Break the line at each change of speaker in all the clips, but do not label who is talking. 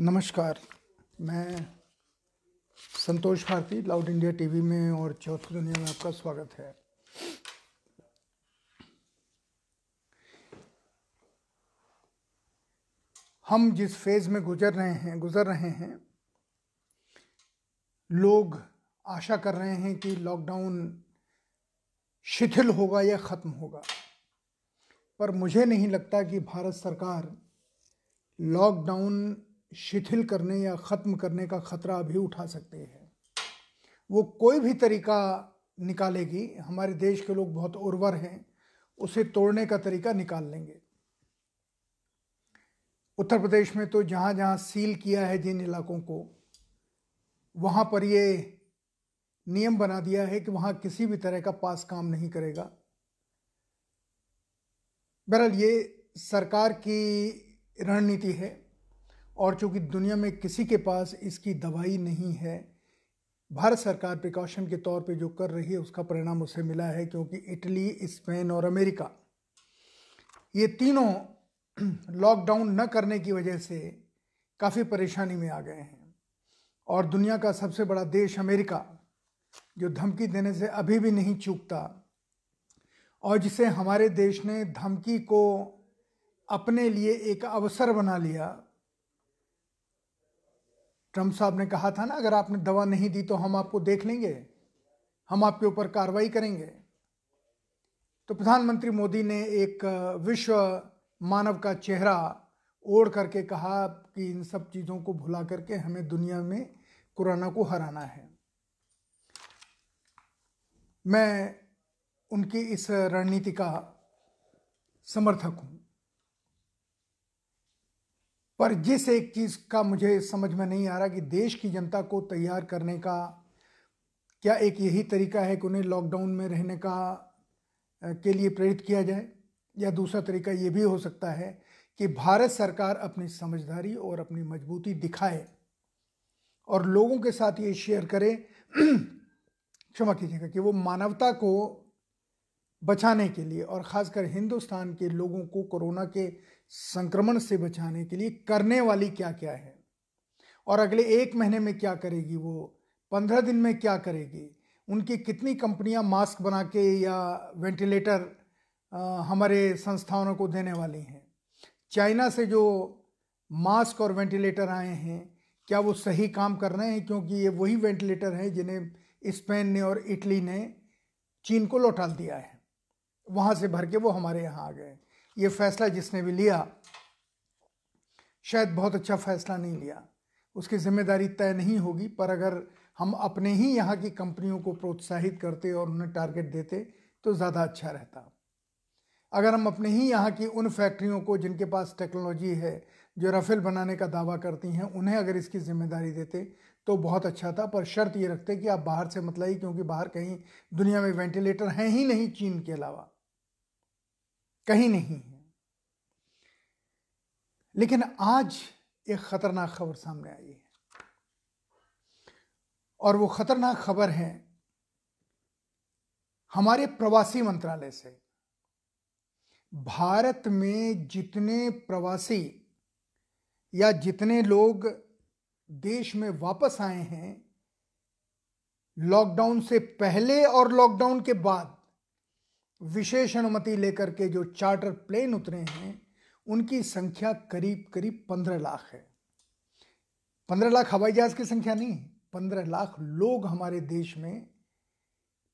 नमस्कार। मैं Santosh Bharti, Loud India TV में और चौथी दुनिया में आपका स्वागत है। हम जिस फ़ेज़ में गुजर रहे हैं, गुजर रहे हैं, लोग आशा कर रहे हैं कि लॉकडाउन शिथिल होगा या ख़त्म होगा। पर मुझे नहीं लगता कि भारत सरकार लॉकडाउन शिथिल करने या ख़त्म करने का ख़तरा अभी उठा सकते हैं। वो कोई भी तरीका निकालेगी, हमारे देश के लोग बहुत उर्वर हैं, उसे तोड़ने का तरीका निकाल लेंगे। उत्तर प्रदेश में तो जहाँ जहाँ सील किया है जिन इलाकों को, वहाँ पर ये नियम बना दिया है कि वहाँ किसी भी तरह का पास काम नहीं करेगा। बहरहाल, ये सरकार की रणनीति है। और चूँकि दुनिया में किसी के पास इसकी दवाई नहीं है, भारत सरकार प्रिकॉशन के तौर पे जो कर रही है, उसका परिणाम उसे मिला है क्योंकि इटली, स्पेन और अमेरिका, ये तीनों लॉकडाउन न करने की वजह से काफ़ी परेशानी में आ गए हैं। और दुनिया का सबसे बड़ा देश अमेरिका, जो धमकी देने से अभी भी नहीं चूकता, और जिसे हमारे देश ने धमकी को अपने लिए एक अवसर बना लिया ट्रंप साहब ने कहा था ना, अगर आपने दवा नहीं दी तो हम आपको देख लेंगे, हम आपके ऊपर कार्रवाई करेंगे। तो प्रधानमंत्री मोदी ने एक विश्व मानव का चेहरा ओढ़ करके कहा कि इन सब चीज़ों को भुला करके हमें दुनिया में कोरोना को हराना है। मैं उनकी इस रणनीति का समर्थक हूँ। पर जिस एक चीज़ का मुझे समझ में नहीं आ रहा कि देश की जनता को तैयार करने का क्या एक यही तरीका है कि उन्हें लॉकडाउन में रहने का के लिए प्रेरित किया जाए? या दूसरा तरीका ये भी हो सकता है कि भारत सरकार अपनी समझदारी और अपनी मजबूती दिखाए और लोगों के साथ ये शेयर करे। क्षमा कीजिएगा कि वो मानवता को बचाने के लिए और ख़ासकर हिंदुस्तान के लोगों को कोरोना के संक्रमण से बचाने के लिए करने वाली क्या क्या है? और अगले एक महीने में क्या करेगी वो? पंद्रह दिन में क्या करेगी? उनकी कितनी कंपनियाँ मास्क बना के या वेंटिलेटर हमारे संस्थानों को देने वाली हैं? चाइना से जो मास्क और वेंटिलेटर आए हैं, क्या वो सही काम कर रहे हैं? क्योंकि ये वही वेंटिलेटर हैं जिन्हें स्पेन ने और इटली ने चीन को लौटा दिया है। वहाँ से भर के वो हमारे यहाँ आ गए ये फैसला जिसने भी लिया, शायद बहुत अच्छा फैसला नहीं लिया। उसकी ज़िम्मेदारी तय नहीं होगी, पर अगर हम अपने ही यहाँ की कंपनियों को प्रोत्साहित करते और उन्हें टारगेट देते तो ज़्यादा अच्छा रहता। अगर हम अपने ही यहाँ की उन फैक्ट्रियों को, जिनके पास टेक्नोलॉजी है, जो रफेल बनाने का दावा करती हैं, उन्हें अगर इसकी ज़िम्मेदारी देते तो बहुत अच्छा था। पर शर्त ये रखते कि आप बाहर से मत लाइए, क्योंकि बाहर कहीं दुनिया में वेंटिलेटर हैं ही नहीं चीन के अलावा। कहीं नहीं है। लेकिन आज एक खतरनाक खबर सामने आई है। और वो खतरनाक खबर है हमारे प्रवासी मंत्रालय से। भारत में जितने प्रवासी या जितने लोग देश में वापस आए हैं, लॉकडाउन से पहले और लॉकडाउन के बाद विशेष अनुमति लेकर के जो चार्टर प्लेन उतरे हैं, उनकी संख्या करीब करीब पंद्रह लाख है। पंद्रह लाख हवाई जहाज़ की संख्या नहीं, पंद्रह लाख लोग हमारे देश में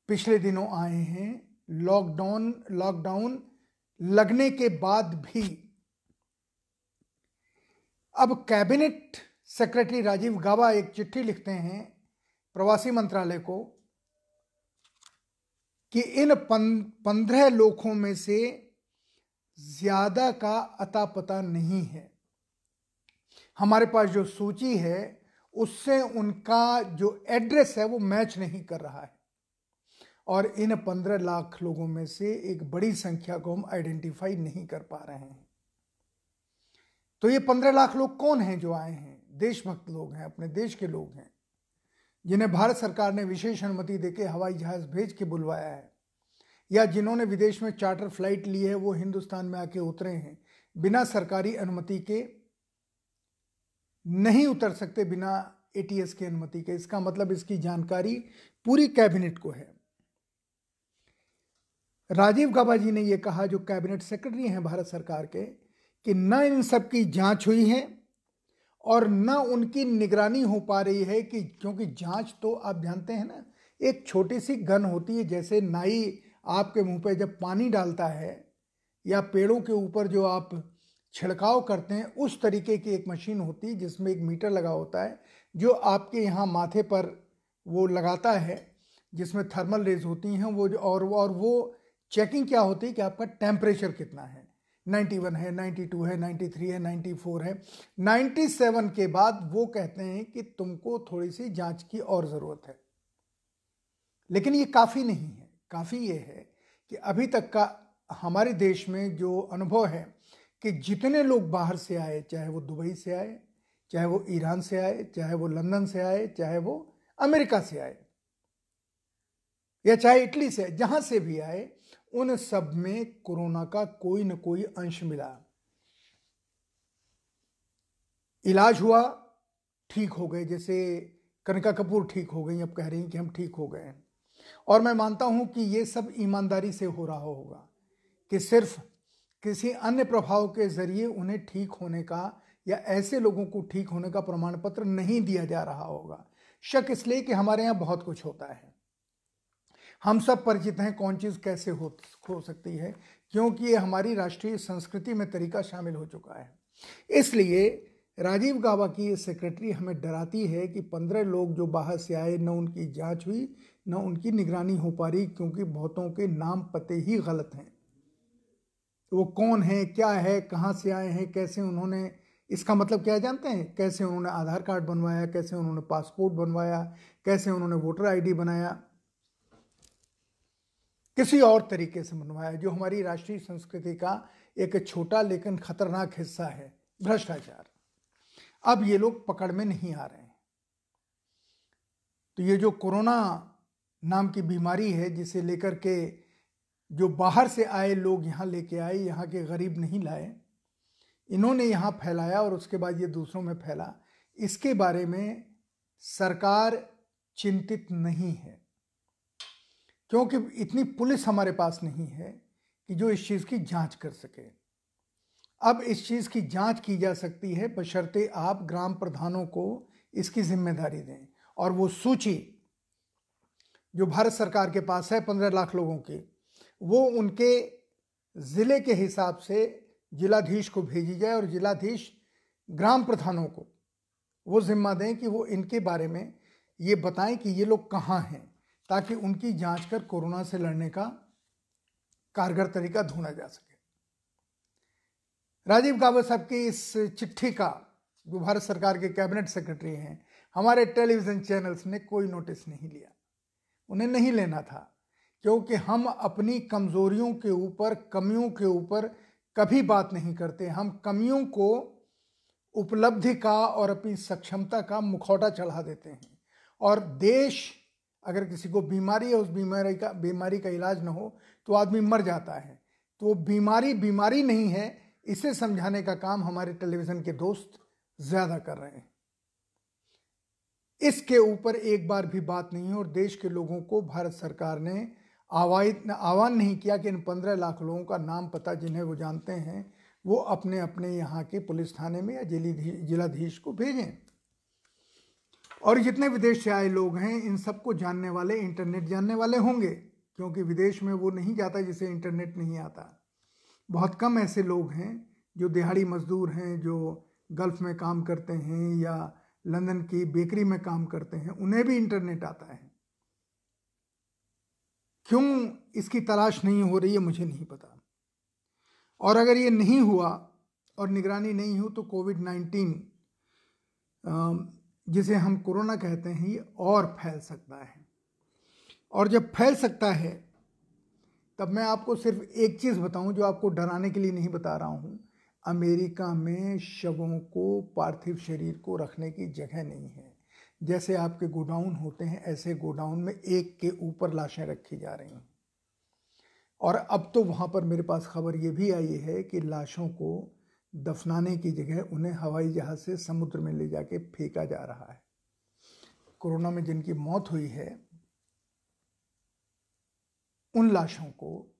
पिछले दिनों आए हैं। लॉकडाउन लॉकडाउन लगने के बाद भी अब कैबिनेट सेक्रेटरी राजीव गाबा एक चिट्ठी लिखते हैं प्रवासी मंत्रालय को कि इन पंद्रह लोगों में से ज़्यादा का अता पता नहीं है। हमारे पास जो सूची है, उससे उनका जो एड्रेस है, वो मैच नहीं कर रहा है। और इन पंद्रह लाख लोगों में से एक बड़ी संख्या को हम आइडेंटिफाई नहीं कर पा रहे हैं। तो ये पंद्रह लाख लोग कौन हैं जो आए हैं? देशभक्त लोग हैं, अपने देश के लोग हैं। जिन्हें भारत सरकार ने विशेष अनुमति देके हवाई जहाज़ भेज के बुलवाया है। या जिन्होंने विदेश में चार्टर फ़्लाइट ली है, वो हिंदुस्तान में आके उतरे हैं। बिना सरकारी अनुमति के नहीं उतर सकते, बिना एटीएस की अनुमति के। इसका मतलब इसकी जानकारी पूरी कैबिनेट को है। राजीव गाबा जी ने यह कहा, जो कैबिनेट सेक्रेटरी हैं भारत सरकार के, कि न इन सब की जाँच हुई है और न उनकी निगरानी हो पा रही है कि, क्योंकि जाँच तो आप जानते हैं ना, एक छोटी सी गन होती है, जैसे नाई आपके मुँह पे जब पानी डालता है, या पेड़ों के ऊपर जो आप छिड़काव करते हैं, उस तरीके की एक मशीन होती है, जिसमें एक मीटर लगा होता है, जो आपके यहाँ माथे पर वो लगाता है, जिसमें थर्मल रेज होती हैं, वो और और वो चेकिंग क्या होती है कि आपका टेम्परेचर कितना है। 91 है 92 है 93 है 94 है। 97 के बाद वो कहते हैं कि तुमको थोड़ी सी जाँच की और ज़रूरत है। लेकिन ये काफ़ी नहीं है, काफ़ी ये है कि अभी तक का हमारे देश में जो अनुभव है कि जितने लोग बाहर से आए, चाहे वो दुबई से आए, चाहे वो ईरान से आए, चाहे वो लंदन से आए, चाहे वो अमेरिका से आए, या चाहे इटली से जहाँ से भी आए उन सब में कोरोना का कोई न कोई अंश मिला। इलाज हुआ, ठीक हो गए, जैसे कनका कपूर ठीक हो गई, अब कह रही हैं कि हम ठीक हो गए और मैं मानता हूँ कि ये सब ईमानदारी से हो रहा होगा कि सिर्फ़ किसी अन्य प्रभाव के ज़रिए उन्हें ठीक होने का या ऐसे लोगों को ठीक होने का प्रमाण पत्र नहीं दिया जा रहा होगा। शक इसलिए कि हमारे यहाँ बहुत कुछ होता है। हम सब परिचित हैं कौन चीज़ कैसे हो हो सकती है, क्योंकि ये हमारी राष्ट्रीय संस्कृति में तरीका शामिल हो चुका है। इसलिए राजीव गाबा की ये सेक्रेटरी हमें डराती है कि पंद्रह लोग जो बाहर से आए, न उनकी जाँच हुई, न उनकी निगरानी हो पा रही, क्योंकि बहुतों के नाम पते ही गलत हैं। वो कौन है, क्या है, कहाँ से आए हैं, कैसे उन्होंने, इसका मतलब क्या जानते हैं? कैसे उन्होंने आधार कार्ड बनवाया, कैसे उन्होंने पासपोर्ट बनवाया, कैसे उन्होंने वोटर आईडी बनाया? किसी और तरीके से मनवाया, जो हमारी राष्ट्रीय संस्कृति का एक छोटा लेकिन खतरनाक हिस्सा है, भ्रष्टाचार। अब ये लोग पकड़ में नहीं आ रहे हैं। तो ये जो कोरोना नाम की बीमारी है, जिसे लेकर के जो बाहर से आए लोग यहाँ लेके आए, यहाँ के गरीब नहीं लाए, इन्होंने यहाँ फैलाया और उसके बाद ये दूसरों में फैला, इसके बारे में सरकार चिंतित नहीं है। क्योंकि इतनी पुलिस हमारे पास नहीं है कि जो इस चीज़ की जाँच कर सके। अब इस चीज़ की जाँच की जा सकती है बशर्ते आप ग्राम प्रधानों को इसकी ज़िम्मेदारी दें और वो सूची जो भारत सरकार के पास है, पंद्रह लाख लोगों की, वो उनके ज़िले के हिसाब से जिलाधीश को भेजी जाए और जिलाधीश ग्राम प्रधानों को वो जिम्मा दें कि वो इनके बारे में ये बताएँ कि ये लोग कहाँ हैं। ताकि उनकी जाँच कर कोरोना से लड़ने का कारगर तरीका ढूंढा जा सके। राजीव गाबा साहब की इस चिट्ठी का जो भारत सरकार के कैबिनेट सेक्रेटरी हैं, हमारे टेलीविज़न चैनल्स ने कोई नोटिस नहीं लिया। उन्हें नहीं लेना था, क्योंकि हम अपनी कमज़ोरियों के ऊपर, कमियों के ऊपर कभी बात नहीं करते। हम कमियों को उपलब्धि का और अपनी सक्षमता का मुखौटा चढ़ा देते हैं। और देश अगर किसी को बीमारी है, उस बीमारी का बीमारी का इलाज ना हो तो आदमी मर जाता है। तो बीमारी बीमारी नहीं है, इसे समझाने का काम हमारे टेलीविज़न के दोस्त ज़्यादा कर रहे हैं। इसके ऊपर एक बार भी बात नहीं है, और देश के लोगों को भारत सरकार ने आवाहित आह्वान नहीं किया कि इन पंद्रह लाख लोगों का नाम पता जिन्हें वो जानते हैं, वो अपने अपने यहाँ के पुलिस थाने में या जिलाधीश को भेजें। और जितने विदेश से आए लोग हैं, इन सबको जानने वाले, इंटरनेट जानने वाले होंगे, क्योंकि विदेश में वो नहीं जाता जिसे इंटरनेट नहीं आता। बहुत कम ऐसे लोग हैं, जो दिहाड़ी मजदूर हैं, जो गल्फ़ में काम करते हैं या लंदन की बेकरी में काम करते हैं, उन्हें भी इंटरनेट आता है। क्यों इसकी तलाश नहीं हो रही है, मुझे नहीं पता। और अगर ये नहीं हुआ, और निगरानी नहीं हो तो कोविड नाइन्टीन जिसे हम कोरोना कहते हैं, ये और फैल सकता है। और जब फैल सकता है, तब मैं आपको सिर्फ़ एक चीज़ बताऊँ जो आपको डराने के लिए नहीं बता रहा हूँ। अमेरिका में शवों को पार्थिव शरीर को रखने की जगह नहीं है। जैसे आपके गोडाउन होते हैं, ऐसे गोडाउन में एक के ऊपर लाशें रखी जा रही हैं। और अब तो वहाँ पर मेरे पास खबर ये भी आई है कि लाशों को दफनाने की जगह उन्हें हवाई जहाज़ से समुद्र में ले जाके फेंका जा रहा है। कोरोना में जिनकी मौत हुई है, उन लाशों को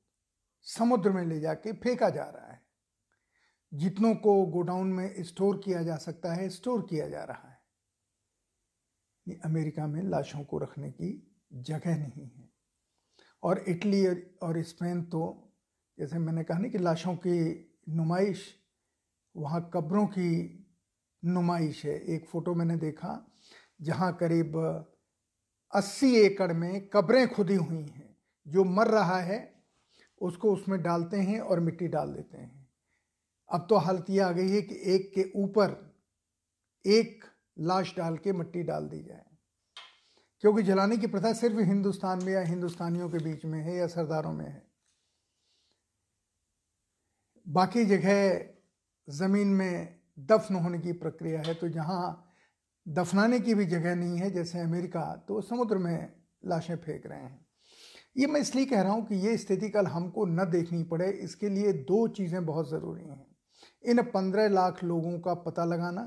समुद्र में ले जाके फेंका जा रहा है। जितनों को गोडाउन में स्टोर किया जा सकता है, स्टोर किया जा रहा है। अमेरिका में लाशों को रखने की जगह नहीं है। और इटली और स्पेन तो जैसे मैंने कहा ना कि लाशों की नुमाइश वहाँ कब्रों की नुमाइश है। एक फ़ोटो मैंने देखा, जहाँ करीब 80 एकड़ में कब्रें खुदी हुई हैं। जो मर रहा है, उसको उसमें डालते हैं और मिट्टी डाल देते हैं। अब तो हालत यह आ गई है कि एक के ऊपर एक लाश डाल के मिट्टी डाल दी जाए। क्योंकि जलाने की प्रथा सिर्फ़ हिंदुस्तान में या हिंदुस्तानियों के बीच में है या सरदारों में है। बाकी जगह ज़मीन में दफन होने की प्रक्रिया है तो जहाँ दफनाने की भी जगह नहीं है, जैसे अमेरिका तो समुद्र में लाशें फेंक रहे हैं। ये मैं इसलिए कह रहा हूँ कि ये स्थिति कल हमको न देखनी पड़े, इसके लिए दो चीज़ें बहुत ज़रूरी हैं। इन पंद्रह लाख लोगों का पता लगाना,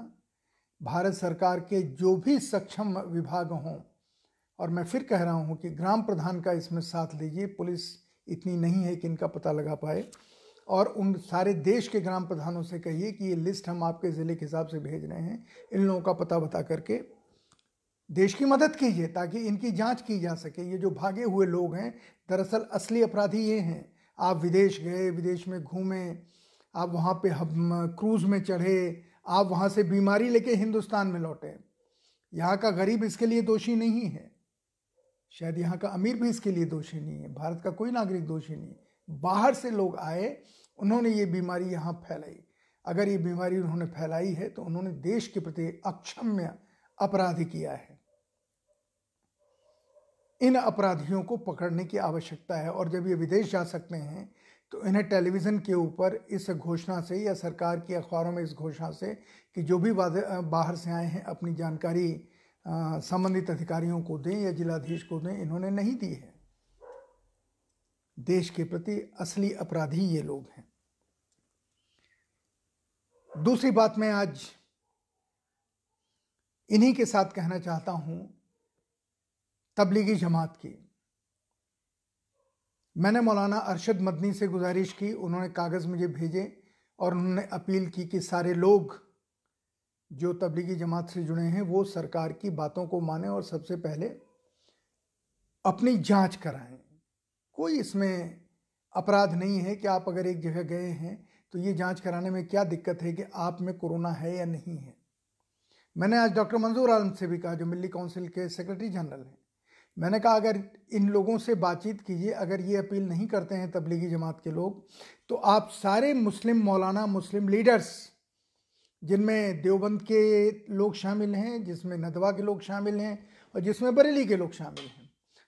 भारत सरकार के जो भी सक्षम विभाग हों, और मैं फिर कह रहा हूँ कि ग्राम प्रधान का इसमें साथ लीजिए, पुलिस इतनी नहीं है कि इनका पता लगा पाए। और उन सारे देश के ग्राम प्रधानों से कहिए कि ये लिस्ट हम आपके ज़िले के हिसाब से भेज रहे हैं। इन लोगों का पता बता करके देश की मदद कीजिए ताकि इनकी जाँच की जा सके। ये जो भागे हुए लोग हैं, दरअसल असली अपराधी ये हैं। आप विदेश गए, विदेश में घूमे, आप वहाँ पे क्रूज़ में चढ़े, आप वहाँ से बीमारी लेके हिंदुस्तान में लौटे। यहाँ का गरीब इसके लिए दोषी नहीं है। शायद यहाँ का अमीर भी इसके लिए दोषी नहीं है। भारत का कोई नागरिक दोषी नहीं बाहर से लोग आए, उन्होंने ये बीमारी यहाँ फैलाई। अगर ये बीमारी उन्होंने फैलाई है तो उन्होंने देश के प्रति अक्षम्य अपराध किया है। इन अपराधियों को पकड़ने की आवश्यकता है, और जब ये विदेश जा सकते हैं तो इन्हें टेलीविज़न के ऊपर इस घोषणा से या सरकार की अखबारों में इस घोषणा से कि जो भी बाहर से आए हैं, अपनी जानकारी संबंधित अधिकारियों को दें या जिलाधीश को दें, इन्होंने नहीं दी है। देश के प्रति असली अपराधी ये लोग हैं। दूसरी बात मैं आज इन्हीं के साथ कहना चाहता हूँ, तबलीगी जमात की। मैंने मौलाना अरशद मदनी से गुजारिश की, उन्होंने कागज़ मुझे भेजे और उन्होंने अपील की कि सारे लोग जो तबलीगी जमात से जुड़े हैं, वो सरकार की बातों को माने और सबसे पहले अपनी जाँच कराएँ। कोई इसमें अपराध नहीं है कि आप अगर एक जगह गए हैं तो ये जाँच कराने में क्या दिक्कत है कि आप में कोरोना है या नहीं है? मैंने आज डॉक्टर मंजूर आलम से भी कहा, जो मिली काउंसिल के सेक्रेटरी जनरल हैं। मैंने कहा, अगर इन लोगों से बातचीत कीजिए, अगर ये अपील नहीं करते हैं तबलीगी जमात के लोग तो आप सारे मुस्लिम मौलाना, मुस्लिम लीडर्स, जिनमें देवबंद के लोग शामिल हैं, जिसमें नदवा के लोग शामिल हैं और जिसमें बरेली के लोग शामिल हैं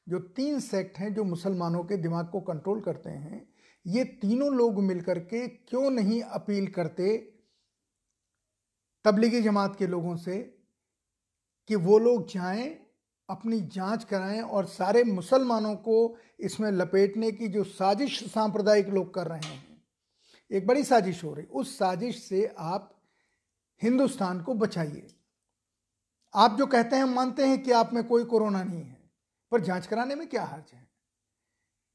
जो तीन सेक्ट हैं जो मुसलमानों के दिमाग को कंट्रोल करते हैं, ये तीनों लोग मिलकर के क्यों नहीं अपील करते तबलीगी जमात के लोगों से कि वो लोग जाएँ, अपनी जाँच कराएँ और सारे मुसलमानों को इसमें लपेटने की जो साजिश सांप्रदायिक लोग कर रहे हैं, एक बड़ी साजिश हो रही, उस साजिश से आप हिंदुस्तान को बचाइए। आप जो कहते हैं मानते हैं कि आप में कोई कोरोना नहीं है। पर जाँच कराने में क्या हर्ज है?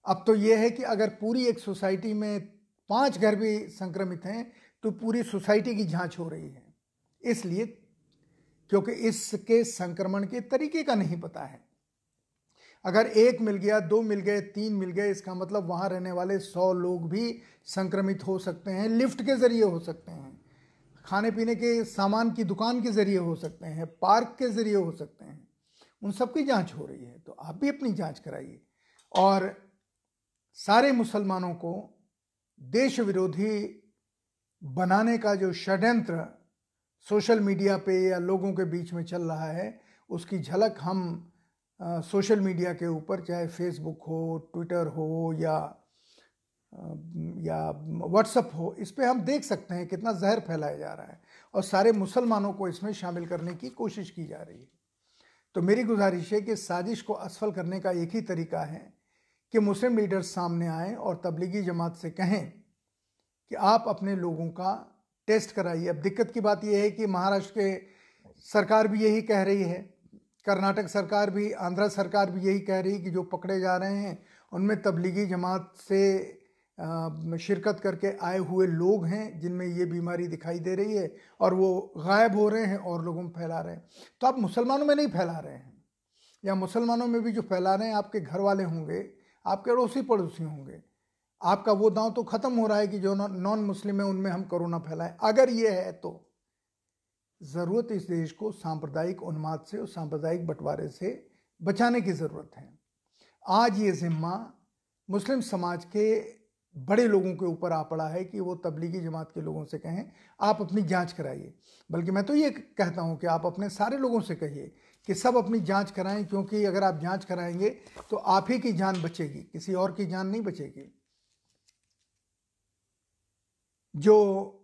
अब तो यह है कि अगर पूरी एक सोसाइटी में पाँच घर भी संक्रमित हैं तो पूरी सोसाइटी की जाँच हो रही है। इसलिए, क्योंकि इसके संक्रमण के तरीके का नहीं पता है। अगर एक मिल गया, दो मिल गए, तीन मिल गए, इसका मतलब वहाँ रहने वाले सौ लोग भी संक्रमित हो सकते हैं, लिफ्ट के ज़रिए हो सकते हैं, खाने पीने के सामान की दुकान के ज़रिए हो सकते हैं, पार्क के ज़रिए हो सकते हैं। उन सबकी जाँच हो रही है तो आप भी अपनी जाँच कराइए। और सारे मुसलमानों को देश विरोधी बनाने का जो षड्यंत्र सोशल मीडिया पे या लोगों के बीच में चल रहा है उसकी झलक हम आ, सोशल मीडिया के ऊपर चाहे फेसबुक हो ट्विटर हो या या व्हाट्सअप हो इस पर हम देख सकते हैं कितना जहर फैलाया जा रहा है। और सारे मुसलमानों को इसमें शामिल करने की कोशिश की जा रही है। तो मेरी गुजारिश है कि साजिश को असफल करने का एक ही तरीका है कि मुस्लिम लीडर्स सामने आएँ और तबलीगी जमात से कहें कि आप अपने लोगों का टेस्ट कराइए। अब दिक्कत की बात यह है कि महाराष्ट्र के सरकार भी यही कह रही है, कर्नाटक सरकार भी, आंध्र सरकार भी यही कह रही है कि जो पकड़े जा रहे हैं, उनमें तबलीगी जमात से शिरकत करके आए हुए लोग हैं, जिनमें ये बीमारी दिखाई दे रही है और वो गायब हो रहे हैं और लोगों में फैला रहे हैं। तो आप मुसलमानों में नहीं फैला रहे हैं। या मुसलमानों में भी जो फैला रहे हैं, आपके घर वाले होंगे, आपके अड़ोसी पड़ोसी होंगे। आपका वो दांव तो ख़त्म हो रहा है कि जो नॉन मुस्लिम है, उनमें हम कोरोना फैलाएँ। अगर ये है तो ज़रूरत इस देश को सांप्रदायिक उन्माद से और सांप्रदायिक बंटवारे से बचाने की ज़रूरत है। आज ये ज़िम्मा मुस्लिम समाज के बड़े लोगों के ऊपर आ पड़ा है कि वो तबलीगी जमात के लोगों से कहें, आप अपनी जाँच कराइए। बल्कि मैं तो ये कहता हूँ कि आप अपने सारे लोगों से कहिए कि सब अपनी जाँच कराएँ, क्योंकि अगर आप जाँच कराएँगे तो आप ही की जान बचेगी, किसी और की जान नहीं बचेगी। जो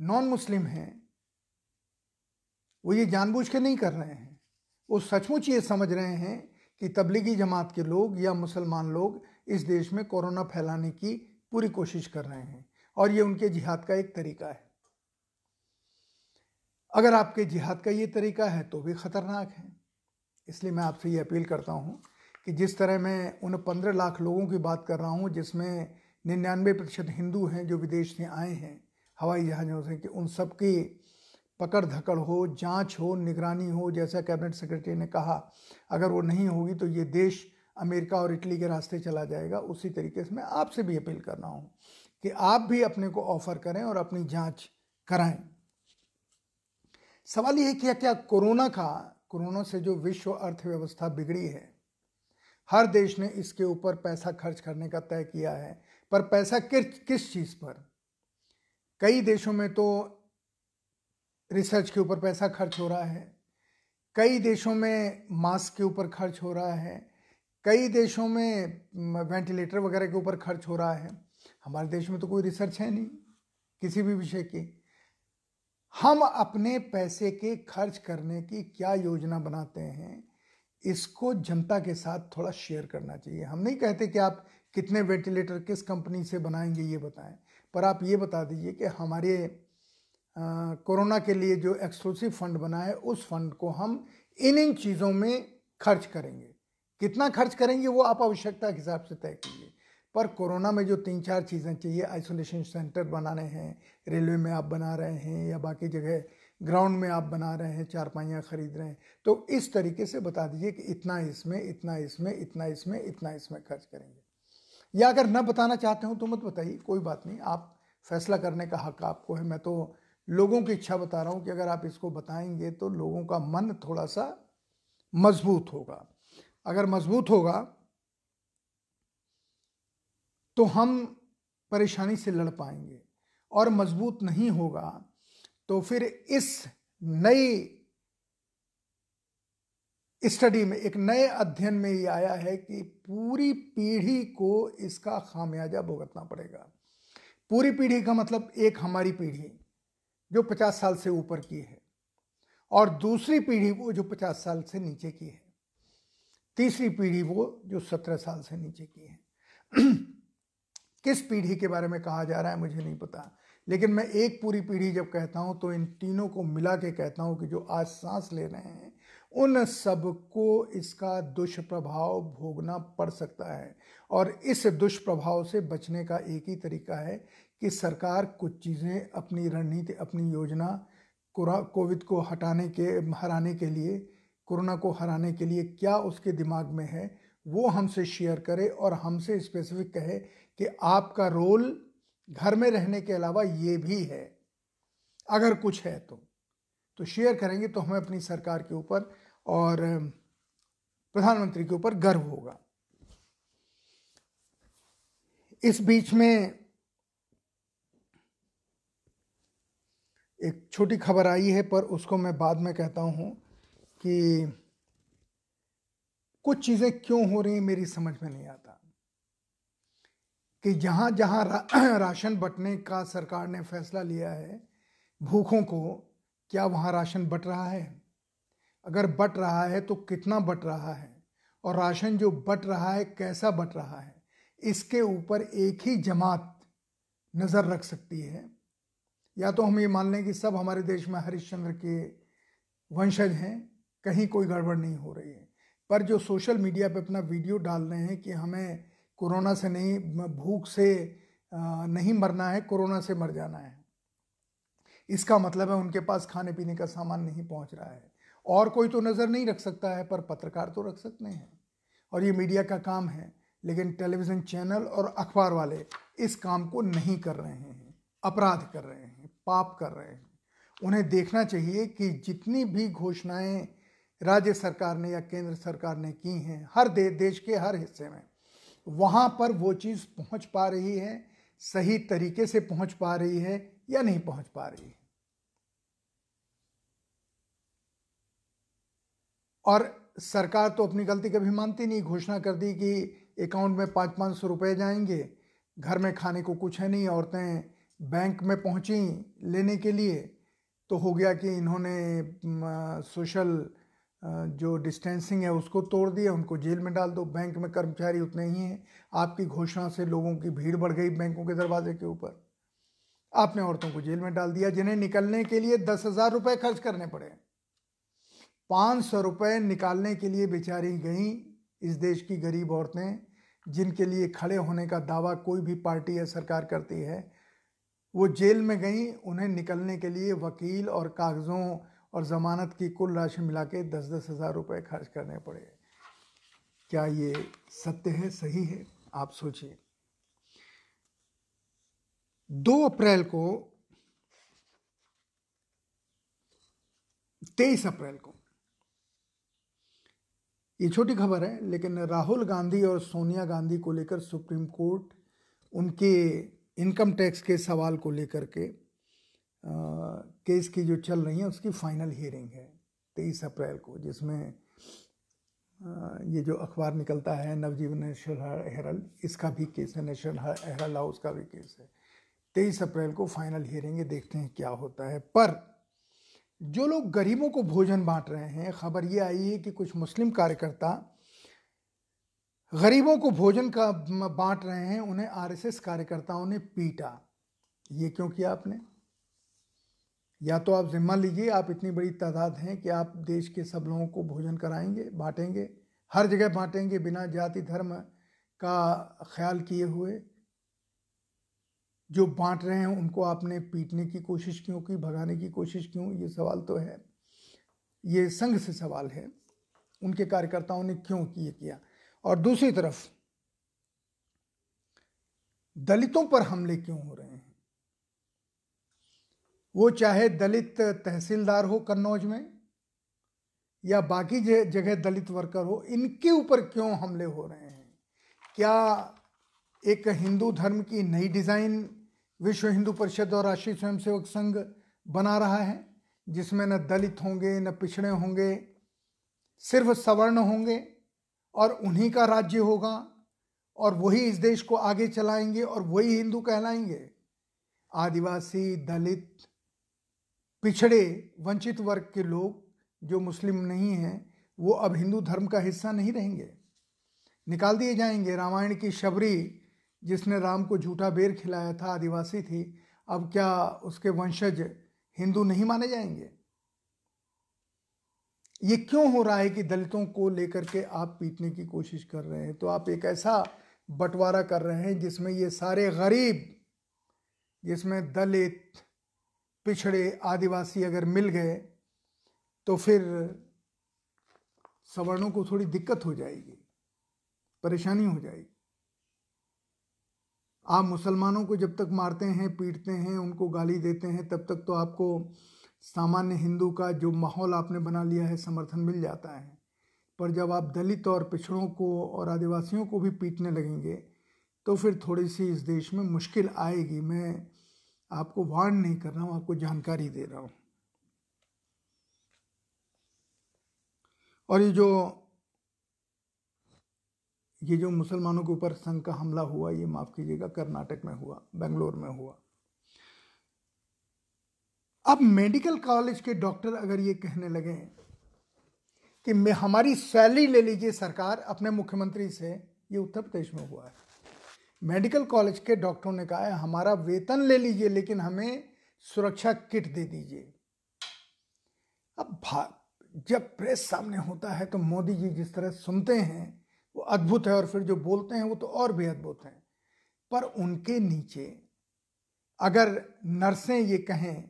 नॉन मुस्लिम हैं, वो ये जानबूझ के नहीं कर रहे हैं। वो सचमुच ये समझ रहे हैं कि तबलीगी जमात के लोग या मुसलमान लोग इस देश में कोरोना फैलाने की पूरी कोशिश कर रहे हैं और ये उनके जिहाद का एक तरीका है। अगर आपके जिहाद का ये तरीका है तो भी ख़तरनाक है। इसलिए मैं आपसे ये अपील करता हूँ कि जिस तरह मैं उन पंद्रह लाख लोगों की बात कर रहा हूँ जिसमें निन्यानवे प्रतिशत हिंदू हैं जो विदेश से आए हैं, हवाई जहाज़ों से, कि उन सब की पकड़ धकड़ हो, जाँच हो, निगरानी हो, जैसा कैबिनेट सेक्रेटरी ने कहा, अगर वो नहीं होगी तो ये देश अमेरिका और इटली के रास्ते चला जाएगा। उसी तरीके से मैं आपसे भी अपील कर रहा हूँ कि आप भी अपने को ऑफ़र करें और अपनी जाँच कराएँ। सवाल यह है कि क्या कोरोना का, कोरोना से जो विश्व अर्थव्यवस्था बिगड़ी है, हर देश ने इसके ऊपर पैसा खर्च करने का तय किया है, पर पैसा किस किस चीज़ पर? कई देशों में तो रिसर्च के ऊपर पैसा खर्च हो रहा है, कई देशों में मास्क के ऊपर खर्च हो रहा है कई देशों में वेंटिलेटर वगैरह के ऊपर खर्च हो रहा है। हमारे देश में तो कोई रिसर्च है नहीं, किसी भी विषय की। हम अपने पैसे के खर्च करने की क्या योजना बनाते हैं, इसको जनता के साथ थोड़ा शेयर करना चाहिए। हम नहीं कहते कि आप कितने वेंटिलेटर किस कंपनी से बनाएँगे, ये बताएँ। पर आप ये बता दीजिए कि हमारे कोरोना के लिए जो एक्सक्लूसिव फंड बना है, उस फंड को हम इन इन चीज़ों में खर्च करेंगे। कितना खर्च करेंगे वो आप आवश्यकता के हिसाब से तय कीजिए। पर कोरोना में जो तीन चार चीज़ें चाहिए आइसोलेशन सेंटर बनाने हैं रेलवे में आप बना रहे हैं या बाकी जगह ग्राउंड में आप बना रहे हैं, चार पाइयाँ खरीद रहे हैं तो इस तरीके से बता दीजिए कि इतना इसमें इतना इसमें इतना इसमें इतना इसमें खर्च करेंगे। या अगर न बताना चाहते हो तो मत बताइए, कोई बात नहीं, आप फैसला करने का हक आपको है। मैं तो लोगों की इच्छा बता रहा हूँ कि अगर आप इसको बताएँगे तो लोगों का मन थोड़ा सा मज़बूत होगा। अगर मज़बूत होगा तो हम परेशानी से लड़ पाएँगे। और मज़बूत नहीं होगा तो फिर इस नई स्टडी में, एक नए अध्ययन में ये आया है कि पूरी पीढ़ी को इसका खामियाजा भुगतना पड़ेगा। पूरी पीढ़ी का मतलब एक हमारी पीढ़ी, जो पचास साल से ऊपर की है, और दूसरी पीढ़ी वो जो पचास साल से नीचे की है। तीसरी पीढ़ी वो जो सत्रह साल से नीचे की है। किस पीढ़ी के बारे में कहा जा रहा है मुझे नहीं पता, लेकिन मैं एक पूरी पीढ़ी जब कहता हूँ तो इन तीनों को मिला के कहता हूँ कि जो आज सांस ले रहे हैं, उन सबको इसका दुष्प्रभाव भोगना पड़ सकता है। और इस दुष्प्रभाव से बचने का एक ही तरीका है कि सरकार कुछ चीज़ें अपनी रणनीति, अपनी योजना कोविड को हटाने के, हराने के लिए कोरोना को हराने के लिए क्या उसके दिमाग में है, वो हमसे शेयर करे और हमसे स्पेसिफिक कहे कि आपका रोल घर में रहने के अलावा ये भी है। अगर कुछ है तो तो शेयर करेंगे तो हमें अपनी सरकार के ऊपर और प्रधानमंत्री के ऊपर गर्व होगा। इस बीच में एक छोटी खबर आई है, पर उसको मैं बाद में कहता हूँ। कि कुछ चीज़ें क्यों हो रही मेरी समझ में नहीं आता। कि जहाँ जहाँ रा, राशन बंटने का सरकार ने फैसला लिया है भूखों को क्या वहाँ राशन बट रहा है? अगर बट रहा है तो कितना बट रहा है? और राशन जो बट रहा है कैसा बट रहा है? इसके ऊपर एक ही जमात नज़र रख सकती है। या तो हम ये मान लें कि सब हमारे देश में हरिश्चंद्र के वंशज हैं कहीं कोई गड़बड़ नहीं हो रही है। पर जो सोशल मीडिया पे अपना वीडियो डाल रहे हैं कि हमें कोरोना से नहीं भूख से नहीं मरना है, कोरोना से मर जाना है। इसका मतलब है उनके पास खाने पीने का सामान नहीं पहुँच रहा है। और कोई तो नज़र नहीं रख सकता है, पर पत्रकार तो रख सकते हैं। और ये मीडिया का काम है, लेकिन टेलीविज़न चैनल और अखबार वाले इस काम को नहीं कर रहे हैं, अपराध कर रहे हैं, पाप कर रहे हैं। उन्हें देखना चाहिए कि जितनी भी घोषणाएँ राज्य सरकार ने या केंद्र सरकार ने की हैं हर दे, देश के हर हिस्से में। वहाँ पर वो चीज़ पहुँच पा रही है सही तरीके से पहुँच पा रही है या नहीं पहुँच पा रही है। और सरकार तो अपनी गलती कभी मानती नहीं घोषणा कर दी कि अकाउंट में पाँच पाँच सौ रुपये जाएँगे घर में खाने को कुछ है नहीं औरतें बैंक में पहुँची लेने के लिए तो हो गया कि इन्होंने सोशल जो डिस्टेंसिंग है, उसको तोड़ दिया, उनको जेल में डाल दो। बैंक में कर्मचारी उतने ही हैं। आपकी घोषणा से लोगों की भीड़ बढ़ गई बैंकों के दरवाजे के ऊपर। आपने औरतों को जेल में डाल दिया, जिन्हें निकलने के लिए दस हज़ार रुपये खर्च करने पड़े। पाँच सौ रुपये निकालने के लिए बेचारी गई। इस देश की गरीब औरतें, जिनके लिए खड़े होने का दावा कोई भी पार्टी या सरकार करती है, वो जेल में गई। उन्हें निकलने के लिए वकील और कागज़ों और ज़मानत की कुल राशि मिला के दस दस हज़ार रुपये खर्च करने पड़े। क्या ये सत्य है? सही है? आप सोचिए। दो अप्रैल को, तेईस अप्रैल को, ये छोटी खबर है, लेकिन राहुल गांधी और सोनिया गांधी को लेकर सुप्रीम कोर्ट उनके इनकम टैक्स के सवाल को लेकर के केस की जो चल रही है, उसकी फाइनल हियरिंग है, तेईस अप्रैल को, जिसमें ये जो अखबार निकलता है, नवजीवन नेशनल हेरल्ड, इसका भी केस है, नेशनल हेरल्ड हाउस का भी केस है। तेईस अप्रैल को फाइनल हियरिंग है, देखते हैं क्या होता है। पर, जो लोग गरीबों को भोजन बांट रहे हैं, खबर ये आई है कि कुछ मुस्लिम कार्यकर्ता गरीबों को भोजन का बांट रहे हैं, उन्हें आरएसएस कार्यकर्ताओं ने पीटा। ये क्यों किया आपने? या तो आप जिम्मा लीजिए, आप इतनी बड़ी तादाद हैं कि आप देश के सब लोगों को भोजन कराएँगे, बांटेंगे, हर जगह बांटेंगे बिना जाति धर्म का ख्याल किए हुए। जो बांट रहे हैं, उनको आपने पीटने की कोशिश क्यों की, भगाने की कोशिश क्यों? ये सवाल तो है। ये संघ से सवाल है। उनके कार्यकर्ताओं ने क्यों किए किया? और दूसरी तरफ़, दलितों पर हमले क्यों हो रहे हैं? वो चाहे दलित तहसीलदार हो कन्नौज में, या बाकी जगह दलित वर्कर हो, इनके ऊपर क्यों हमले हो रहे हैं? क्या एक हिंदू धर्म की नई डिज़ाइन विश्व हिंदू परिषद और राष्ट्रीय स्वयंसेवक संघ बना रहा है, जिसमें न दलित होंगे, न पिछड़े होंगे, सिर्फ़ सवर्ण होंगे, और उन्हीं का राज्य होगा, और वही इस देश को आगे चलाएँगे, और वही हिंदू कहलाएँगे? आदिवासी, दलित पिछड़े, वंचित वर्ग के लोग जो मुस्लिम नहीं हैं, वो अब हिंदू धर्म का हिस्सा नहीं रहेंगे। निकाल दिए जाएँगे। रामायण की शबरी, जिसने राम को झूठा बेर खिलाया था, आदिवासी थी, अब क्या उसके वंशज हिंदू नहीं माने जाएँगे? ये क्यों हो रहा है कि दलितों को लेकर के आप पीटने की कोशिश कर रहे हैं? तो आप एक ऐसा बंटवारा कर रहे हैं जिसमें ये सारे गरीब, जिसमें दलित पिछड़े आदिवासी अगर मिल गए तो फिर सवर्णों को थोड़ी दिक्कत हो जाएगी, परेशानी हो जाएगी। आप मुसलमानों को जब तक मारते हैं, पीटते हैं, उनको गाली देते हैं, तब तक तो आपको सामान्य हिंदू का जो माहौल आपने बना लिया है, समर्थन मिल जाता है। पर जब आप दलित और पिछड़ों को और आदिवासियों को भी पीटने लगेंगे तो फिर थोड़ी सी इस देश में मुश्किल आएगी। मैं आपको वार्न नहीं कर रहा हूँ, आपको जानकारी दे रहा हूँ। और ये जो ये जो मुसलमानों के ऊपर संघ का हमला हुआ, ये माफ़ कीजिएगा, कर्नाटक में हुआ, बेंगलोर में हुआ। अब मेडिकल कॉलेज के डॉक्टर अगर ये कहने लगे कि मैं, हमारी सैलरी ले लीजिए सरकार, अपने मुख्यमंत्री से, ये उत्तर प्रदेश में हुआ है। मेडिकल कॉलेज के डॉक्टरों ने कहा है, हमारा वेतन ले लीजिए, लेकिन हमें सुरक्षा किट दे दीजिए। अब जब प्रेस सामने होता है तो मोदी जी जिस तरह सुनते हैं, वो अद्भुत है, और फिर जो बोलते हैं, वो तो और भी अद्भुत हैं। पर उनके नीचे, अगर नर्सें ये कहें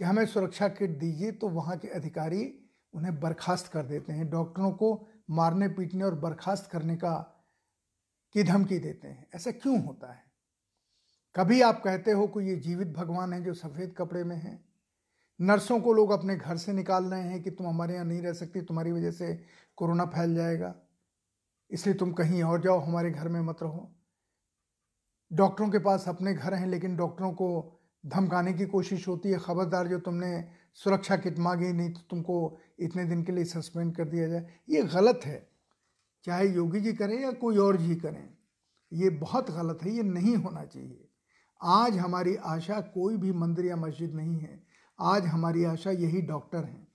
कि हमें सुरक्षा किट दीजिए तो वहाँ के अधिकारी उन्हें बर्खास्त कर देते हैं। डॉक्टरों को मारने पीटने और बर्खास्त करने का की धमकी देते हैं। ऐसा क्यों होता है? कभी आप कहते हो कि ये जीवित भगवान है जो सफ़ेद कपड़े में है? नर्सों को लोग अपने घर से निकाल रहे हैं कि तुम हमारे यहाँ नहीं रह सकती, तुम्हारी वजह से कोरोना फैल जाएगा। इसलिए तुम कहीं और जाओ, हमारे घर में मत रहो। डॉक्टरों के पास अपने घर हैं, लेकिन डॉक्टरों को धमकाने की कोशिश होती है। खबरदार जो तुमने सुरक्षा किट मांगी, नहीं तो तुमको इतने दिन के लिए सस्पेंड कर दिया जाए। ये गलत है। चाहे योगी जी करें या कोई और जी करें, ये बहुत गलत है, ये नहीं होना चाहिए। आज हमारी आशा कोई भी मंदिर या मस्जिद नहीं है। आज हमारी आशा यही डॉक्टर हैं।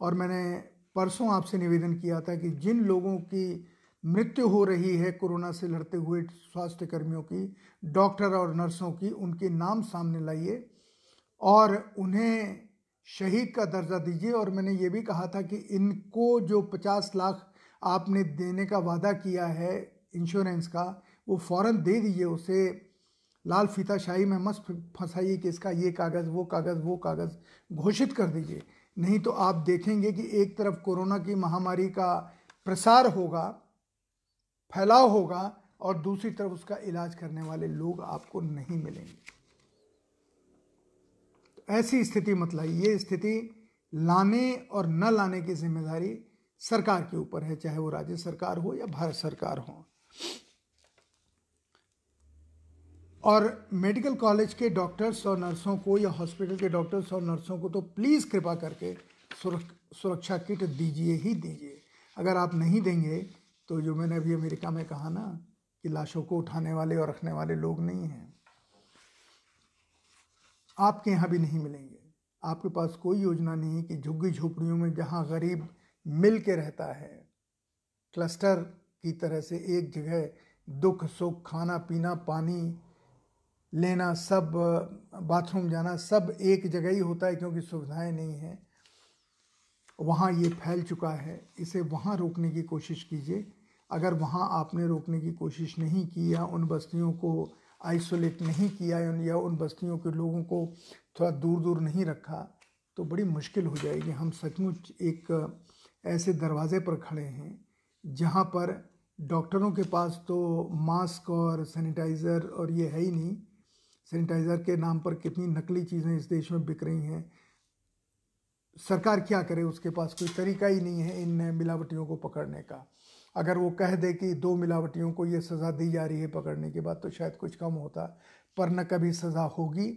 और मैंने परसों आपसे निवेदन किया था कि जिन लोगों की मृत्यु हो रही है कोरोना से लड़ते हुए स्वास्थ्य कर्मियों की, डॉक्टर और नर्सों की, उनके नाम सामने लाइए और उन्हें शहीद का दर्जा दीजिए। और मैंने ये भी कहा था कि इनको जो पचास लाख आपने देने का वादा किया है इंश्योरेंस का, वो फ़ौरन दे दीजिए उसे। लाल फीता शाही में मस्त फंसाइए कि इसका ये कागज़, वो कागज़ वो कागज़। घोषित कर दीजिए। नहीं तो आप देखेंगे कि एक तरफ़ कोरोना की महामारी का प्रसार होगा, फैलाव होगा और दूसरी तरफ़ उसका इलाज करने वाले लोग आपको नहीं मिलेंगे। तो ऐसी स्थिति मत लाइए। ये स्थिति लाने और न लाने की ज़िम्मेदारी सरकार के ऊपर है, चाहे वो राज्य सरकार हो या भारत सरकार हो। और मेडिकल कॉलेज के डॉक्टर्स और नर्सों को या हॉस्पिटल के डॉक्टर्स और नर्सों को तो प्लीज़ कृपा करके सुरक्षा किट दीजिए ही दीजिए। अगर आप नहीं देंगे तो जो मैंने अभी अमेरिका में कहा ना, कि लाशों को उठाने वाले और रखने वाले लोग नहीं हैं। आपके यहाँ भी नहीं मिलेंगे। आपके पास कोई योजना नहीं कि झुग्गी झोपड़ियों में जहाँ गरीब मिल के रहता है। क्लस्टर की तरह से एक जगह दुख, सुख, खाना, पीना, पानी लेना, सब, बाथरूम जाना, सब एक जगह ही होता है क्योंकि सुविधाएँ नहीं हैं। वहाँ ये फैल चुका है। इसे वहाँ रोकने की कोशिश कीजिए। अगर वहाँ आपने रोकने की कोशिश नहीं की या उन बस्तियों को आइसोलेट नहीं किया या उन बस्तियों के लोगों को थोड़ा दूर दूर नहीं रखा तो बड़ी मुश्किल हो जाएगी। हम सचमुच एक ऐसे दरवाज़े पर खड़े हैं, जहाँ पर डॉक्टरों के पास तो मास्क और सैनिटाइज़र और ये है ही नहीं। सैनिटाइज़र के नाम पर कितनी नकली चीज़ें इस देश में बिक रही हैं। सरकार क्या करे, उसके पास कोई तरीका ही नहीं है इन मिलावटियों को पकड़ने का। अगर वो कह दे कि दो मिलावटियों को ये सज़ा दी जा रही है पकड़ने के बाद तो शायद कुछ कम होता, पर न कभी सज़ा होगी,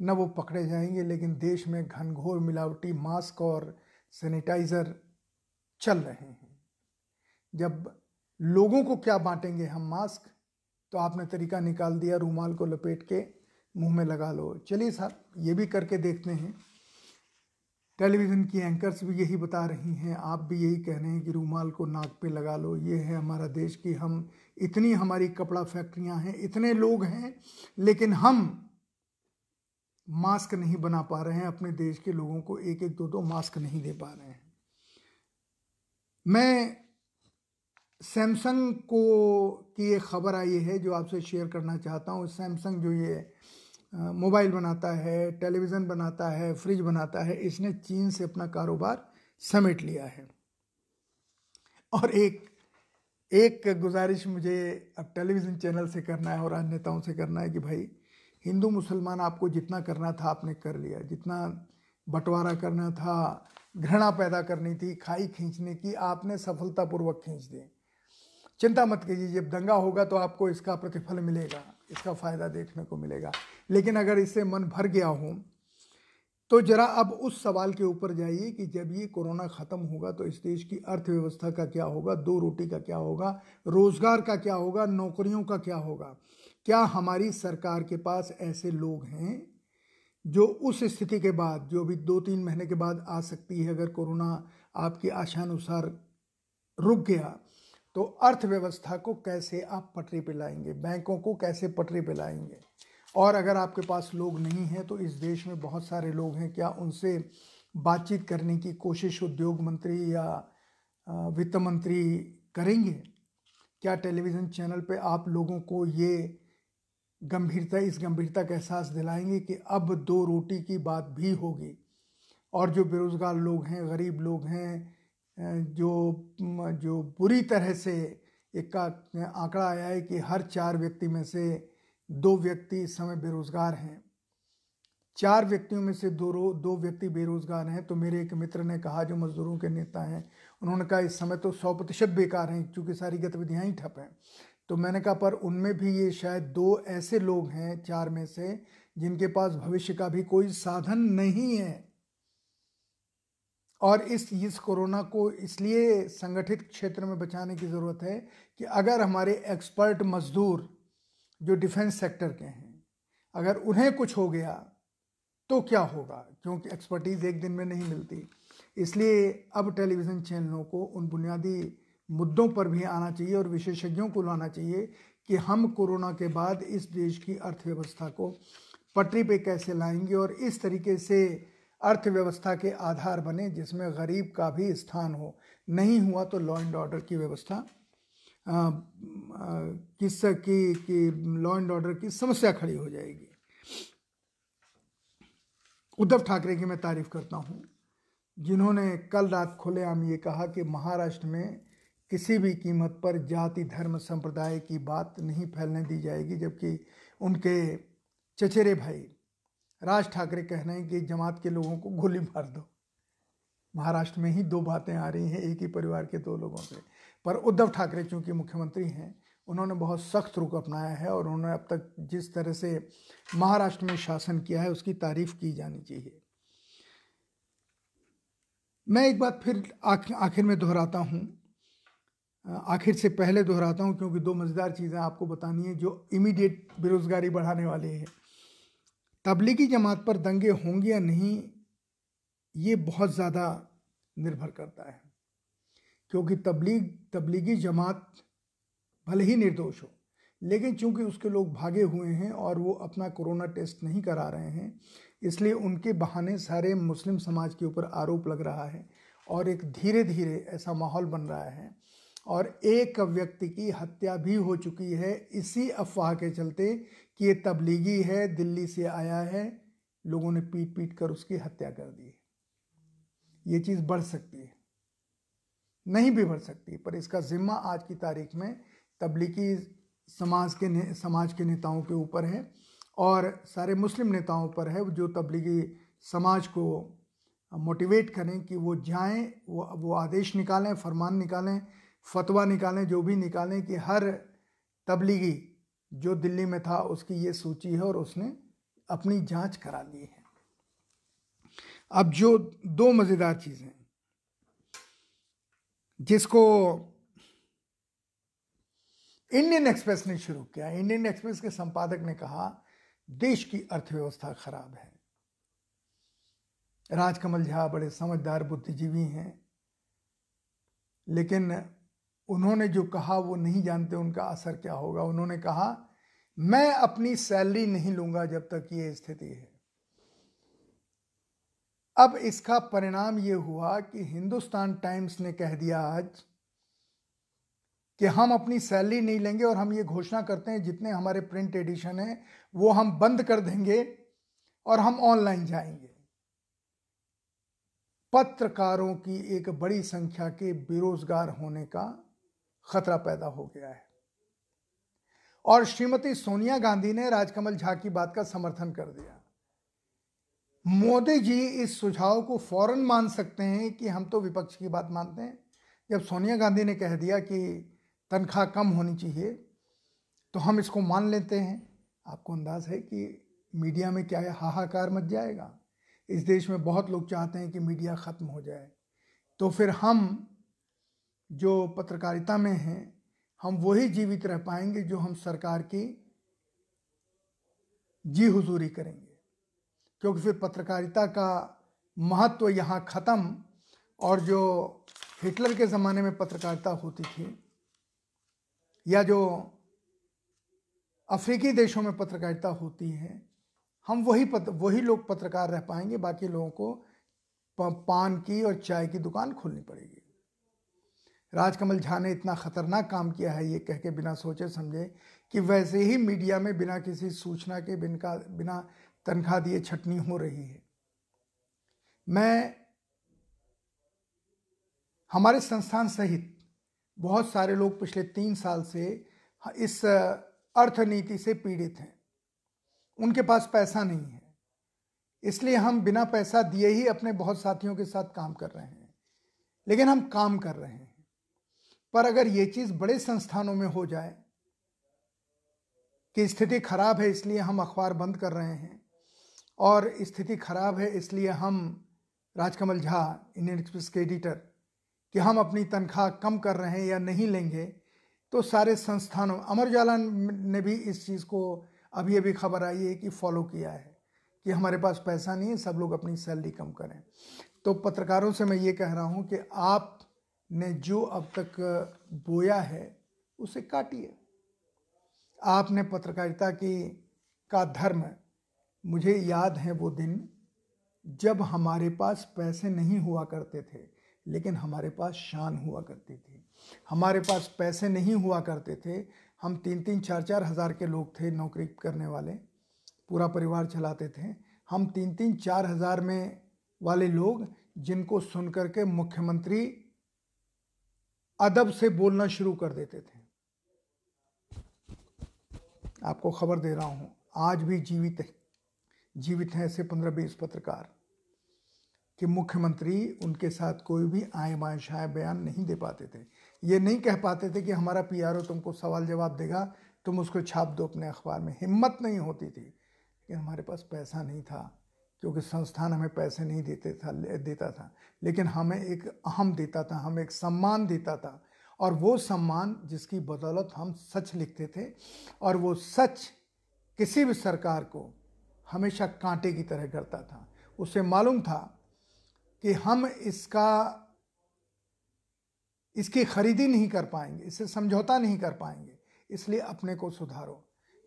न वो पकड़े जाएँगे, लेकिन देश में घनघोर मिलावटी मास्क और सैनिटाइज़र चल रहे हैं। जब लोगों को क्या बांटेंगे हम मास्क तो आपने तरीका निकाल दिया, रूमाल को लपेट के मुँह में लगा लो। चलिए साहब, ये भी करके देखते हैं। टेलीविज़न की एंकर्स भी यही बता रही हैं, आप भी यही कह रहे हैं कि रूमाल को नाक पे लगा लो। ये है हमारा देश की हम इतनी हमारी कपड़ा फैक्ट्रियाँ हैं, इतने लोग हैं, लेकिन हम मास्क नहीं बना पा रहे हैं, अपने देश के लोगों को एक एक दो दो मास्क नहीं दे पा रहे हैं। मैं सैमसंग को की एक खबर आई है जो आपसे शेयर करना चाहता हूँ। सैमसंग जो ये मोबाइल बनाता है टेलीविज़न बनाता है फ्रिज बनाता है, इसने चीन से अपना कारोबार समेट लिया है। और एक एक गुजारिश मुझे अब टेलीविज़न चैनल से करना है और अन्य नेताओं से करना है कि भाई, हिंदू मुसलमान आपको जितना करना था आपने कर लिया। जितना बंटवारा करना था घृणा पैदा करनी थी, खाई खींचने की, आपने सफलतापूर्वक खींच दी। चिंता मत कीजिए, जब दंगा होगा तो आपको इसका प्रतिफल मिलेगा, इसका फ़ायदा देखने को मिलेगा। लेकिन अगर इससे मन भर गया हो तो जरा अब उस सवाल के ऊपर जाइए कि जब ये कोरोना ख़त्म होगा तो इस देश की अर्थव्यवस्था का क्या होगा, दो रोटी का क्या होगा, रोज़गार का क्या होगा, नौकरियों का क्या होगा? क्या हमारी सरकार के पास ऐसे लोग हैं जो उस स्थिति के बाद, जो भी दो तीन महीने के बाद आ सकती है, अगर कोरोना आपकी आशानुसार रुक गया तो अर्थव्यवस्था को कैसे आप पटरी पे लाएँगे? बैंकों को कैसे पटरी पे लाएँगे? और अगर आपके पास लोग नहीं हैं तो इस देश में बहुत सारे लोग हैं, क्या उनसे बातचीत करने की कोशिश उद्योग मंत्री या वित्त मंत्री करेंगे? क्या टेलीविज़न चैनल पे आप लोगों को ये गंभीरता, इस गंभीरता का एहसास दिलाएँगे कि अब दो रोटी की बात भी होगी। और जो बेरोज़गार लोग हैं, गरीब लोग हैं जो जो बुरी तरह से एक का, आंकड़ा आया है कि हर चार व्यक्ति में से दो व्यक्ति इस समय बेरोज़गार हैं। चार व्यक्तियों में से दो दो व्यक्ति बेरोजगार हैं तो मेरे एक मित्र ने कहा, जो मजदूरों के नेता हैं, उन्होंने कहा, इस समय तो सौ प्रतिशत बेकार हैं, क्योंकि सारी गतिविधियाँ ही ठप हैं। तो मैंने कहा, पर उनमें भी ये शायद दो ऐसे लोग हैं, चार में से, जिनके पास भविष्य का भी कोई साधन नहीं है। और इस इस कोरोना को इसलिए संगठित क्षेत्र में बचाने की ज़रूरत है कि अगर हमारे एक्सपर्ट मजदूर जो डिफेंस सेक्टर के हैं, अगर उन्हें कुछ हो गया तो क्या होगा? क्योंकि एक्सपर्टीज़ एक दिन में नहीं मिलती। इसलिए अब टेलीविज़न चैनलों को उन बुनियादी मुद्दों पर भी आना चाहिए और विशेषज्ञों को लाना चाहिए कि हम कोरोना के बाद इस देश की अर्थव्यवस्था को पटरी पे कैसे लाएँगे और इस तरीके से अर्थव्यवस्था के आधार बने जिसमें गरीब का भी स्थान हो। नहीं हुआ तो लॉ एंड ऑर्डर की व्यवस्था किस की, की लॉ एंड ऑर्डर की समस्या खड़ी हो जाएगी। उद्धव ठाकरे की मैं तारीफ़ करता हूँ जिन्होंने कल रात खुलेआम ये कहा कि महाराष्ट्र में किसी भी कीमत पर जाति, धर्म, संप्रदाय की बात नहीं फैलने दी जाएगी, जबकि उनके चचेरे भाई राज ठाकरे कह रहे हैं कि जमात के लोगों को गोली मार दो। महाराष्ट्र में ही दो बातें आ रही हैं, एक ही परिवार के दो लोगों से। पर उद्धव ठाकरे चूँकि मुख्यमंत्री हैं, उन्होंने बहुत सख्त रुख अपनाया है और उन्होंने अब तक जिस तरह से महाराष्ट्र में शासन किया है, उसकी तारीफ़ की जानी चाहिए। मैं एक बात फिर आखिर में दोहराता हूँ। आखिर से पहले दोहराता हूँ, क्योंकि दो मज़ेदार चीज़ें आपको बतानी है, जो इमीडिएट बेरोज़गारी बढ़ाने वाली है। तबलीगी जमात पर दंगे होंगे या नहीं, ये बहुत ज़्यादा निर्भर करता है। क्योंकि तबलीग, तबलीगी जमात भले ही निर्दोष हो, लेकिन चूँकि उसके लोग भागे हुए हैं और वो अपना कोरोना टेस्ट नहीं करा रहे हैं, इसलिए उनके बहाने सारे मुस्लिम समाज के ऊपर आरोप लग रहा है और एक धीरे धीरे ऐसा माहौल बन रहा है और एक व्यक्ति की हत्या भी हो चुकी है। इसी अफवाह के चलते कि ये तबलीगी है, दिल्ली से आया है। लोगों ने पीट पीट कर उसकी हत्या कर दी ये चीज़ बढ़ सकती है। नहीं भी बढ़ सकती पर इसका जिम्मा आज की तारीख में तबलीगी समाज के समाज के नेताओं के ऊपर है और सारे मुस्लिम नेताओं पर है। जो तबलीगी समाज को मोटिवेट करें कि वो जाएँ, वो वो आदेश निकालें, फरमान निकालें फतवा निकालें, जो भी निकालें कि हर तबलीगी जो दिल्ली में था, उसकी ये सूची है और उसने अपनी जाँच करा ली है। अब जो दो मज़ेदार चीज़ें जिसको इंडियन एक्सप्रेस ने शुरू किया। इंडियन एक्सप्रेस के संपादक ने कहा, देश की अर्थव्यवस्था खराब है। राजकमल झा बड़े समझदार, बुद्धिजीवी हैं, लेकिन उन्होंने जो कहा वो नहीं जानते उनका असर क्या होगा। उन्होंने कहा, मैं अपनी सैलरी नहीं लूँगा जब तक ये स्थिति है। अब इसका परिणाम ये हुआ कि हिंदुस्तान टाइम्स ने कह दिया आज कि हम अपनी सैलरी नहीं लेंगे और हम ये घोषणा करते हैं, जितने हमारे प्रिंट एडिशन हैं, वो हम बंद कर देंगे और हम ऑनलाइन जाएँगे। पत्रकारों की एक बड़ी संख्या के बेरोजगार होने का खतरा पैदा हो गया है। और श्रीमती सोनिया गांधी ने राजकमल झा की बात का समर्थन कर दिया। मोदी जी इस सुझाव को फ़ौरन मान सकते हैं कि हम तो विपक्ष की बात मानते हैं। जब सोनिया गांधी ने कह दिया कि तनख्वाह कम होनी चाहिए तो हम इसको मान लेते हैं। आपको अंदाज है कि मीडिया में क्या है हाहाकार मच जाएगा? इस देश में बहुत लोग चाहते हैं कि मीडिया ख़त्म हो जाए। तो फिर हम जो पत्रकारिता में हैं हम वही जीवित रह पाएँगे जो हम सरकार की जी हुजूरी करेंगे। क्योंकि फिर पत्रकारिता का महत्व तो यहाँ ख़त्म और जो हिटलर के ज़माने में पत्रकारिता होती थी या जो अफ्रीकी देशों में पत्रकारिता होती है हम वही पत, वही लोग पत्रकार रह पाएँगे। बाकी लोगों को पान की और चाय की दुकान खोलनी पड़ेगी। राजकमल झा ने इतना खतरनाक काम किया है ये कह के बिना सोचे समझे कि वैसे ही मीडिया में बिना किसी सूचना के, बिना बिना तनख्वाह दिए छटनी हो रही है। मैं हमारे संस्थान सहित बहुत सारे लोग पिछले तीन साल से इस अर्थनीति से पीड़ित हैं। उनके पास पैसा नहीं है। इसलिए हम बिना पैसा दिए ही अपने बहुत साथियों के साथ काम कर रहे हैं। लेकिन हम काम कर रहे हैं। पर अगर ये चीज़ बड़े संस्थानों में हो जाए कि स्थिति खराब है इसलिए हम अखबार बंद कर रहे हैं, और स्थिति खराब है इसलिए हम राजकमल झा, इंडियन एक्सप्रेस के एडिटर, कि हम अपनी तनख्वाह कम कर रहे हैं या नहीं लेंगे तो सारे संस्थानों, अमर उजाला ने भी इस चीज़ को, अभी अभी खबर आई है कि फॉलो किया है, कि हमारे पास पैसा नहीं है, सब लोग अपनी सैलरी कम करें। तो पत्रकारों से मैं ये कह रहा हूँ कि आप ने जो अब तक बोया है, उसे काटिए आपने पत्रकारिता की, का धर्म, मुझे याद है वो दिन, जब हमारे पास पैसे नहीं हुआ करते थे, लेकिन हमारे पास शान हुआ करती थी। हमारे पास पैसे नहीं हुआ करते थे। हम तीन तीन, चार चार हज़ार के लोग थे, नौकरी करने वाले, पूरा परिवार चलाते थे। हम तीन तीन, चार हज़ार में वाले लोग, जिनको सुन करके मुख्यमंत्री अदब से बोलना शुरू कर देते थे। आपको खबर दे रहा हूँ, आज भी जीवित है। जीवित हैं ऐसे पंद्रह बीस पत्रकार कि मुख्यमंत्री उनके साथ कोई भी आए बाएँ शाए बयान नहीं दे पाते थे। ये नहीं कह पाते थे कि हमारा पीआरओ तुमको सवाल जवाब देगा, तुम उसको छाप दो अपने अखबार में। हिम्मत नहीं होती थी लेकिन हमारे पास पैसा नहीं था। क्योंकि संस्थान हमें पैसे नहीं देते था देता था। लेकिन हमें एक अहम देता था, हमें एक सम्मान देता था। और वो सम्मान जिसकी बदौलत हम सच लिखते थे, और वो सच किसी भी सरकार को हमेशा कांटे की तरह करता था। उसे मालूम था कि हम इसका, इसकी खरीदी नहीं कर पाएँगे इससे समझौता नहीं कर पाएँगे, इसलिए अपने को सुधारो।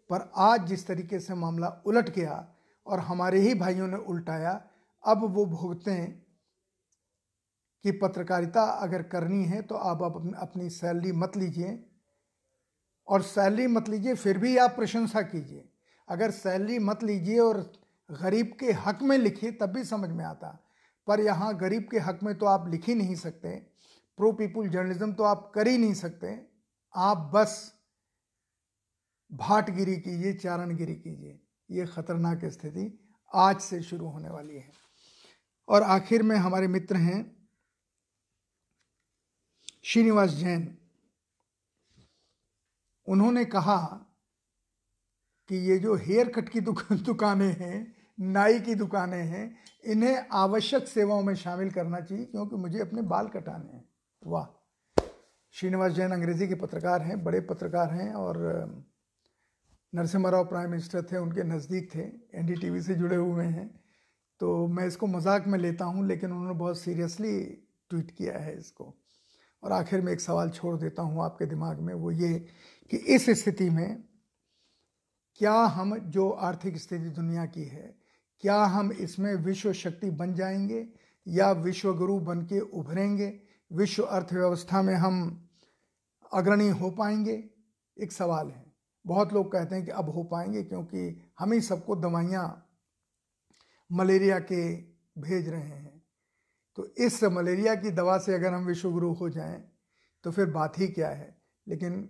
पर आज जिस तरीके से मामला उलट गया और हमारे ही भाइयों ने उल्टाया। अब वो भुगतें कि पत्रकारिता अगर करनी है तो आप अपनी सैलरी मत लीजिए। और सैलरी मत लीजिए, फिर भी आप प्रशंसा कीजिए। अगर सैलरी मत लीजिए और गरीब के हक में लिखिए, तब भी समझ में आता। पर यहाँ गरीब के हक में तो आप लिख ही नहीं सकते। प्रो पीपुल जर्नलिज्म तो आप कर ही नहीं सकते। आप बस भाटगिरी कीजिए, चारणगिरी कीजिए। ये खतरनाक स्थिति आज से शुरू होने वाली है। और आखिर में हमारे मित्र हैं श्रीनिवास जैन। उन्होंने कहा कि ये जो हेयर कट की दुकानें हैं, नाई की दुकानें हैं, इन्हें आवश्यक सेवाओं में शामिल करना चाहिए क्योंकि मुझे अपने बाल कटाने हैं। वाह। श्रीनिवास जैन अंग्रेज़ी के पत्रकार हैं, बड़े पत्रकार हैं और नरसिम्हा राव प्राइम मिनिस्टर थे, उनके नज़दीक थे, एनडीटीवी से जुड़े हुए हैं। तो मैं इसको मज़ाक में लेता हूँ, लेकिन उन्होंने बहुत सीरियसली ट्वीट किया है इसको। और आखिर में एक सवाल छोड़ देता हूँ आपके दिमाग में, वो ये कि इस स्थिति में क्या हम जो आर्थिक स्थिति दुनिया की है, क्या हम इसमें विश्व शक्ति बन जाएँगे या विश्व गुरु बन के उभरेंगे? विश्व अर्थव्यवस्था में हम अग्रणी हो पाएँगे? एक सवाल है। बहुत लोग कहते हैं कि अब हो पाएँगे क्योंकि हम ही सबको दवाइयाँ मलेरिया के भेज रहे हैं। तो इस मलेरिया की दवा से अगर हम विश्वगुरु हो जाएँ तो फिर बात ही क्या है? लेकिन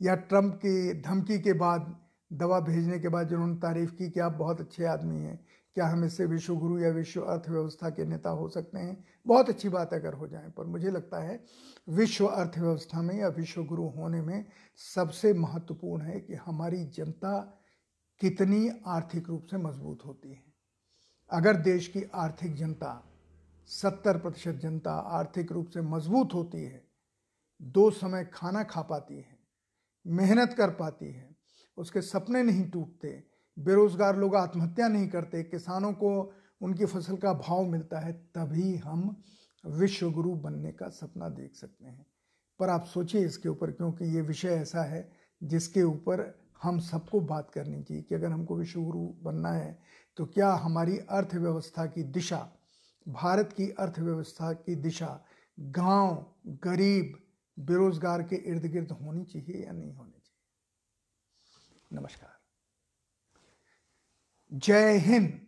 या ट्रंप की धमकी के बाद, दवा भेजने के बाद जिन्होंने तारीफ़ की कि आप बहुत अच्छे आदमी हैं क्या हम इससे विश्व गुरु या विश्व अर्थव्यवस्था के नेता हो सकते हैं? बहुत अच्छी बात अगर हो जाए, पर मुझे लगता है विश्व अर्थव्यवस्था में या विश्व गुरु होने में सबसे महत्वपूर्ण है कि हमारी जनता कितनी आर्थिक रूप से मज़बूत होती है। अगर देश की आर्थिक जनता, सत्तर प्रतिशत जनता आर्थिक रूप से मज़बूत होती है, दो समय खाना खा पाती है, मेहनत कर पाती है, उसके सपने नहीं टूटते बेरोजगार लोग आत्महत्या नहीं करते, किसानों को उनकी फ़सल का भाव मिलता है, तभी हम विश्व गुरु बनने का सपना देख सकते हैं। पर आप सोचिए इसके ऊपर, क्योंकि ये विषय ऐसा है जिसके ऊपर हम सबको बात करनी चाहिए कि अगर हमको विश्व गुरु बनना है तो क्या हमारी अर्थव्यवस्था की दिशा, भारत की अर्थव्यवस्था की दिशा गाँव, गरीब, बेरोजगार के इर्द गिर्द होनी चाहिए या नहीं होनी चाहिए? नमस्कार। जय हिंद